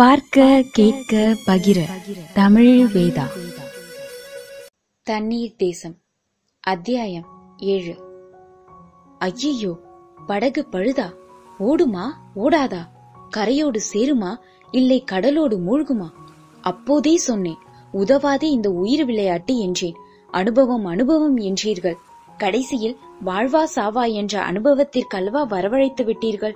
பார்க்க கேட்க பகிர. தமிழ் வேதா. தண்ணீர் தேசம். அத்தியாயம் ஏழு. ஐயையோ படகு பழுதா? ஓடுமா? ஓடாதா? கரையோடு சேருமா? இல்லை கடலோடு மூழ்குமா? அப்போதே சொன்னேன் உதவாதே இந்த உயிர் விளையாட்டு என்றேன். அனுபவம் அனுபவம் என்றீர்கள். கடைசியில் வாழ்வா சாவா என்ற அனுபவத்திற்கல்வா வரவழைத்து விட்டீர்கள்.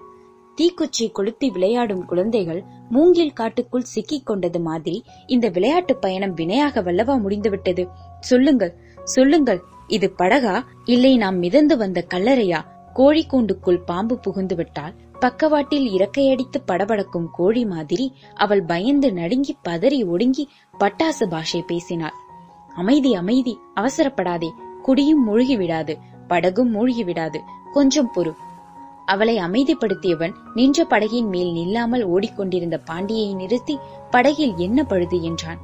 தீக்குச்சி கொளுத்தி விளையாடும் குழந்தைகள் மூங்கில் காட்டுக்குள் சிக்கிக் கொண்டது மாதிரி இந்த விளையாட்டு பயணம் வினையாக வல்லவா முடிந்துவிட்டது. சொல்லுங்கள் சொல்லுங்கள். இது படகா? இல்லை நாம் மிதந்து வந்த கல்லறையா? கோழி கூண்டுக்குள் பாம்பு புகுந்து விட்டால் பக்கவாட்டில் இறக்கையடித்து படபடக்கும் கோழி மாதிரி அவள் பயந்து நடுங்கி பதறி ஒடுங்கி பட்டாசு பாஷை பேசினாள். அமைதி அமைதி அவசரப்படாதே. குடியும் மூழ்கி விடாது. படகும் மூழ்கி விடாது. கொஞ்சம் பொறு. அவளை அமைதிப்படுத்தியவன் நின்ற படகின் மேல் நில்லாமல் ஓடிக்கொண்டிருந்த பாண்டியை நிறுத்தி படகில் என்ன பழுது என்றான்.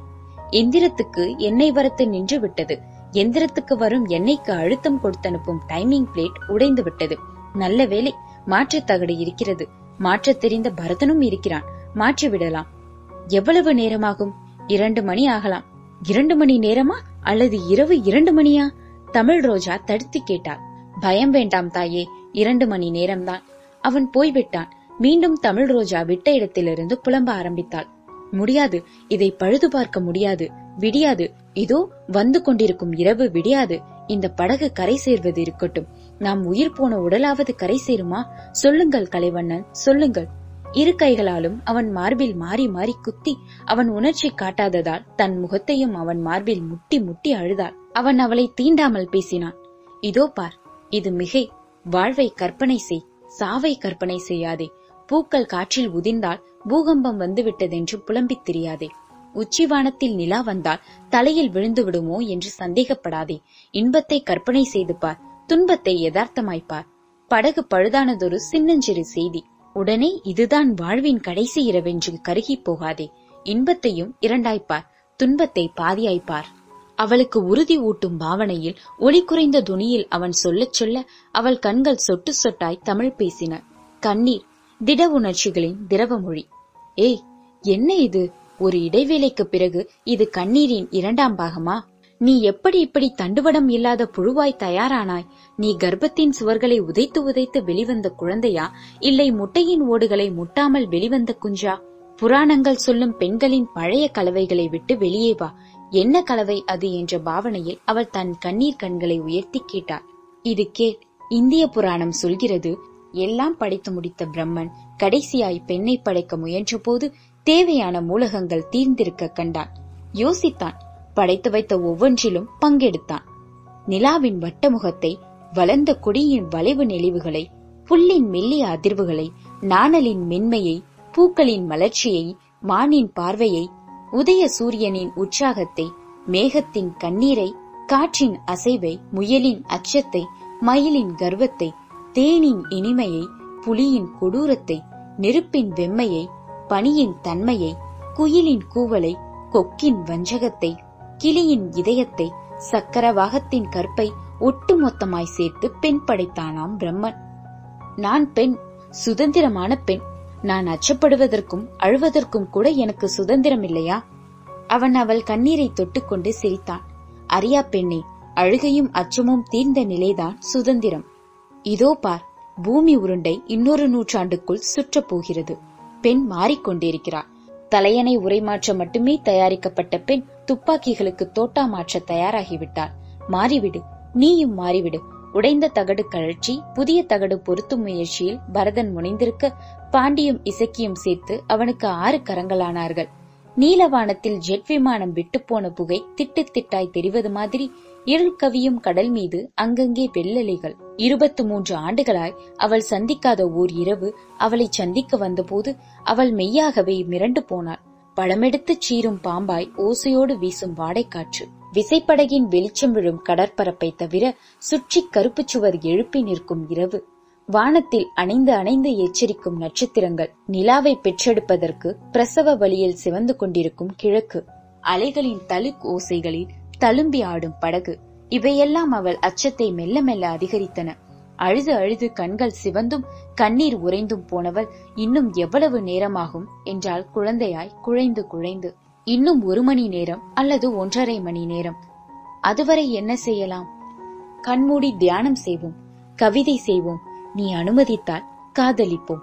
எந்திரத்துக்கு எண்ணெய் வரத்து நின்று விட்டது. எந்திரத்துக்கு வரும் எண்ணெய்க்கு அழுத்தம் கொடுத்தனுப்பும் டைமிங் பிளேட் உடைந்து விட்டது. நல்ல வேலை மாற்றத்தகடு இருக்கிறது. மாற்ற தெரிந்த பரதனும் இருக்கிறான். மாற்றி விடலாம். எவ்வளவு நேரமாகும்? இரண்டு மணி ஆகலாம். இரண்டு மணி நேரமா? அல்லது இரவு இரண்டு மணியா? தமிழ் ரோஜா தடுத்து கேட்டாள். பயம் வேண்டாம் தாயே. இரண்டு மணி நேரம்தான். அவன் போய்விட்டான். மீண்டும் தமிழ் ரோஜா விட்ட இடத்திலிருந்து புலம்ப ஆரம்பித்தாள். முடியாது இதை பழுது பார்க்க முடியாது விடியாது இதோ வந்து கொண்டிருக்கும் இரவு விடியாது இந்த படகு கரை சேர்வது இருக்கட்டும். நாம் உயிர் போன உடலாவது கரை சேருமா? சொல்லுங்கள் கலைவண்ணன் சொல்லுங்கள். இரு கைகளாலும் அவன் மார்பில் மாறி மாறி குத்தி அவன் உணர்ச்சி காட்டாததால் தன் முகத்தையும் அவன் மார்பில் முட்டி முட்டி அழுதாள். அவன் அவளை தீண்டாமல் பேசினான். இதோ பார் இது மிகை. வாழ்வை கற்பனை செய் சாவை கற்பனை செய்யாதே. பூக்கள் காற்றில் உதிர்ந்தால் பூகம்பம் வந்துவிட்டதென்று புலம்பித் திரியாதே. உச்சிவானத்தில் நிலா வந்தால் தலையில் விழுந்து விடுமோ என்று சந்தேகப்படாதே. இன்பத்தை கற்பனை செய்து பார் துன்பத்தை யதார்த்தமாய்ப்பார் படகு பழுதானதொரு சின்னஞ்சிறு செய்தி உடனே இதுதான் வாழ்வின் கடைசி இரவென்று கருகி போகாதே. இன்பத்தையும் இரண்டாய்ப்பார் துன்பத்தை பாதியாய்ப்பார் அவளுக்கு உறுதி ஊட்டும் பாவனையில் ஒளி குறைந்த துணியில் அவன் சொல்லச் சொல்ல அவள் கண்கள் சொட்டு சொட்டாய் தமிழ் பேசின. கண்ணீர் திட உணர்ச்சிகளின் திரவ மொழி. ஏய் என்ன இது? ஒரு இடைவேளைக்கு பிறகு இது கண்ணீரின் இரண்டாம் பாகமா? நீ எப்படி இப்படி தண்டுவடம் இல்லாத புழுவாய் தயாரானாய்? நீ கர்ப்பத்தின் சுவர்களை உதைத்து உதைத்து வெளிவந்த குழந்தையா? இல்லை முட்டையின் ஓடுகளை முட்டாமல் வெளிவந்த குஞ்சா? புராணங்கள் சொல்லும் பெண்களின் பழைய கலவைகளை விட்டு வெளியே வா. என்ன கலவை அது என்ற பாவனையில் அவள் தன் கண்ணீர் கண்களை உயர்த்தி கேட்டாள். இது கேள் இந்திய புராணம் சொல்கிறது எல்லாம் படைத்து முடித்த பிரம்மன் கடைசியாய் பெண்ணை படைக்க முயன்றபோது தேவையான மூலகங்கள் தீர்ந்திருக்க கண்டான். யோசித்தான் படைத்து வைத்த ஒவ்வொன்றிலும் பங்கெடுத்தான். நிலாவின் வட்டமுகத்தை வளர்ந்த கொடியின் வளைவு நெளிவுகளை புல்லின் மெல்லிய அதிர்வுகளை நாணலின் மென்மையை பூக்களின் மலர்ச்சியை மானின் பார்வையை உதய சூரியனின் உற்சாகத்தை மேகத்தின் கண்ணீரை காற்றின் அசைவை முயலின் அச்சத்தை மயிலின் கர்வத்தை தேனின் இனிமையை புலியின் கொடூரத்தை நெருப்பின் வெம்மையை பனியின் தன்மையை குயிலின் கூவலை கொக்கின் வஞ்சகத்தை கிளியின் இதயத்தை சக்கரவாகத்தின் கற்பை ஒட்டுமொத்தமாய் சேர்த்து பெண் படைத்தானாம் பிரம்மன். நான் பெண் சுதந்திரமான பெண். நான் அச்சப்படுவதற்கும் அழுவதற்கும் கூட எனக்கு சுதந்திரம் இல்லையா? அவன் அவள் கண்ணீரை தொட்டுக்கொண்டு சிரித்தான். அரியா பெண்ணே அழுகையும் அச்சமும் தீர்ந்த நிலைதான் சுதந்திரம். இதோ பார் பூமி உருண்டை இன்னொரு நூற்றாண்டுக்குள் சுற்றப் போகிறது. பெண் மாறிக்கொண்டிருக்கிறார் தலையணை உரைமாற்ற மட்டுமே தயாரிக்கப்பட்ட பெண் துப்பாக்கிகளுக்கு தோட்டா மாற்ற தயாராகிவிட்டாள். மாறிவிடு நீயும் மாறிவிடு. உடைந்த தகடு கழற்றி புதிய தகடு பொருத்தும் முயற்சியில் பரதன் முனைந்திருக்க பாண்டியும் இசக்கியும் சேர்த்து அவனுக்கு ஆறு கரங்களானார்கள். நீலவானத்தில் ஜெட் விமானம் விட்டுப்போன புகை திட்டு திட்டாய் தெரிவது மாதிரி இருள் கவியும் கடல் மீது அங்கங்கே வெள்ளலைகள். இருபத்து மூன்று ஆண்டுகளாய் அவள் சந்திக்காத ஓர் இரவு அவளை சந்திக்க வந்தபோது அவள் மெய்யாகவே மிரண்டு போனாள். பழமெடுத்துச் சீரும் பாம்பாய் ஓசையோடு வீசும் வாடைக்காற்று. விசைப்படகின் வெளிச்சம் விழும் கடற்பரப்பை தவிர சுற்றி கருப்பு சுவர் எழுப்பி நிற்கும் இரவு. வானத்தில் அணைந்து அணைந்து எச்சரிக்கும் நட்சத்திரங்கள் நிலாவை பெற்றெடுப்பதற்கு பிரசவ வழியில் சிவந்து கொண்டிருக்கும் கிழக்கு. அலைகளின் தலுக் ஓசைகளில் தழும்பி ஆடும் படகு. இவையெல்லாம் அவள் அச்சத்தை மெல்ல மெல்ல அதிகரித்தன. அழுது அழுது கண்கள் சிவந்தும் கண்ணீர் உறைந்தும் போனவள் இன்னும் எவ்வளவு நேரமாகும் என்றால் குழந்தையாய் குழைந்து குழைந்து. இன்னும் ஒரு மணி நேரம் அல்லது ஒன்றரை மணி நேரம். அதுவரை என்ன செய்யலாம்? கண்மூடி தியானம் செய்வோம் கவிதை செய்வோம். நீ அனுமதித்தால் காதலிப்போம்.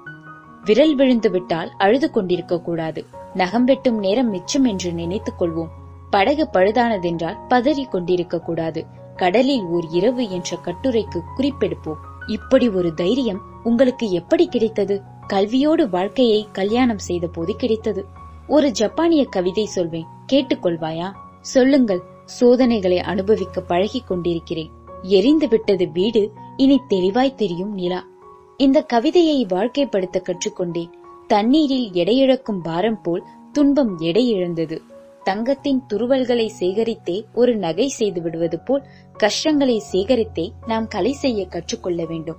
விரல் விழுந்து விட்டால் அழுது கொண்டிருக்க கூடாது. நகம் வெட்டும் நேரம் மிச்சம் என்று நினைத்துக் கொள்வோம். படகு பழுதானதென்றால் பதறிக் கொண்டிருக்க கூடாது. கடலில் ஓர் இரவு என்ற கட்டுரைக்கு குறிப்பெடுப்போம். இப்படி ஒரு தைரியம் உங்களுக்கு எப்படி கிடைத்தது? கல்வியோடு வாழ்க்கையை கல்யாணம் செய்த போது கிடைத்தது. ஒரு ஜப்பானிய கவிதை சொல்வேன். கேட்டுக்கொள்வாயா? சொல்லுங்கள். சோதனைகளை அனுபவிக்க பழகிக் கொண்டிருக்கிறேன். எரிந்து விட்டது வீடு இனி தெளிவாய் தெரியும் நிலா. இந்த கவிதையை வாழ்க்கைப்படுத்த கற்றுக்கொண்டேன். தண்ணீரில் எடையிழக்கும் பாரம் போல் துன்பம் எடை இழந்தது. தங்கத்தின் துருவல்களை சேகரித்தே ஒரு நகை செய்து விடுவது போல் கஷ்டங்களை சேகரித்தே நாம் கலை செய்ய கற்றுக்கொள்ள வேண்டும்.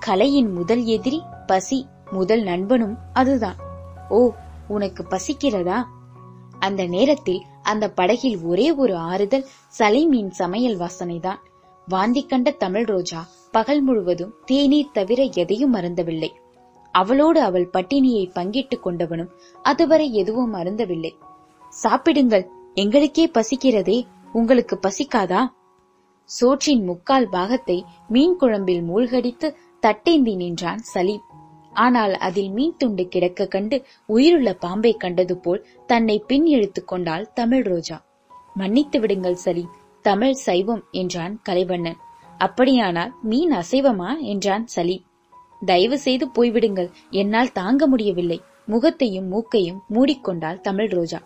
கலையின் முதல் எதிரி பசி முதல் நண்பனும் அதுதான். ஓ உனக்கு பசிக்கிறதா? அந்த நேரத்தில் அந்த படகில் ஒரே ஒரு ஆறுதல் சலீமின் சமையல் வாசனைதான். வாந்தி கண்ட தமிழ் ரோஜா பகல் முழுவதும் தேநீர் தவிர எதையும் மறந்தவில்லை அவளோடு அவள் பட்டினியை பங்கிட்டுக் கொண்டவனும் அதுவரை எதுவும் மறந்தவில்லை சாப்பிடுங்கள் எங்களுக்கே பசிக்கிறதே உங்களுக்கு பசிக்காதா? சோற்றின் முக்கால் பாகத்தை மீன் குழம்பில் மூழ்கடித்து தட்டேந்தி நின்றான் சலீம். ஆனால் அதில் மீன் துண்டு கிடக்க கண்டு உயிருள்ள பாம்பை கண்டது போல் தன்னை பின் இழுத்துக் கொண்டாள் தமிழ் ரோஜா. மன்னித்து விடுங்கள் சலீம் தமிழ் சைவம் என்றான் கலைவண்ணன். அப்படியானால் மீன் அசைவமா என்றான் சலீம் தயவு செய்து போய்விடுங்கள் என்னால் தாங்க முடியவில்லை. முகத்தையும் மூக்கையும் மூடிக்கொண்டாள் தமிழ் ரோஜா.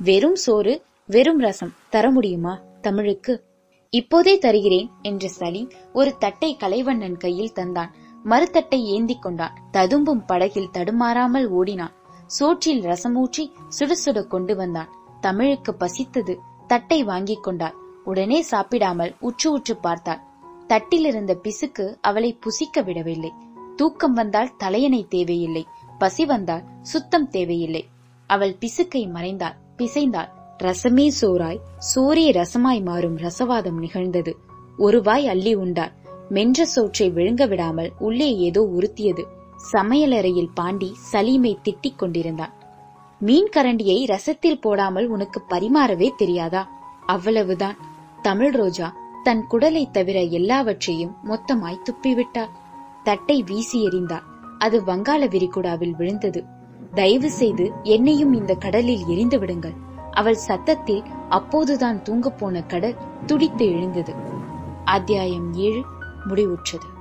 வெறும் சோறு வெறும் ரசம் தர முடியுமா தமிழுக்கு? இப்போதே தருகிறேன் என்று சலீம் ஒரு தட்டை கலைவண்ணன் கையில் தந்தான். மறுத்தட்டை ஏந்தி கொண்டான். ததும்பும் படகில் தடுமாறாமல் ஓடினான். சோற்றில் ரசமூற்றி சுட சுட கொண்டு வந்தான். தமிழுக்கு பசித்தது தட்டை வாங்கிக் கொண்டாள். உடனே சாப்பிடாமல் உற்று உற்று பார்த்தாள். தட்டில் இருந்த பிசுக்கு அவளை புசிக்க விடவில்லை. தூக்கம் வந்தால் தலையணை தேவையில்லை. பசி வந்தால் சுத்தம் தேவையில்லை. அவள் பிசுக்கை மறைந்தாள். பிசைந்தாள். ரசமே சோறாய். சோரே ரசமாய் மாறும் ரசவாதம் நிகழ்ந்தது. ஒருவாய் அள்ளி உண்டாள். மென்ற சோற்றை விழுங்க விடாமல் உள்ளே ஏதோ உறுத்தியது. சமையலறையில் பாண்டி சலீமை திட்டிக் கொண்டிருந்தான். மீன் கரண்டியை ரசத்தில் போடாமல் உனக்கு பரிமாறவே தெரியாதா? அவ்வளவுதான். தமிழ் ரோஜா தன் குடலை தவிர எல்லாவற்றையும் மொத்தமாய் துப்பிவிட்டாள். தட்டை வீசி எறிந்தாள். அது வங்காள விரிகுடாவில் விழுந்தது. தயவு செய்து என்னையும் இந்த கடலில் எரிந்து விடுங்கள். அவள் சத்தத்தில் அப்போதுதான் தூங்கப் போன கடல் துடித்து எழுந்தது. அத்தியாயம் ஏழு. முடிவுற்றது.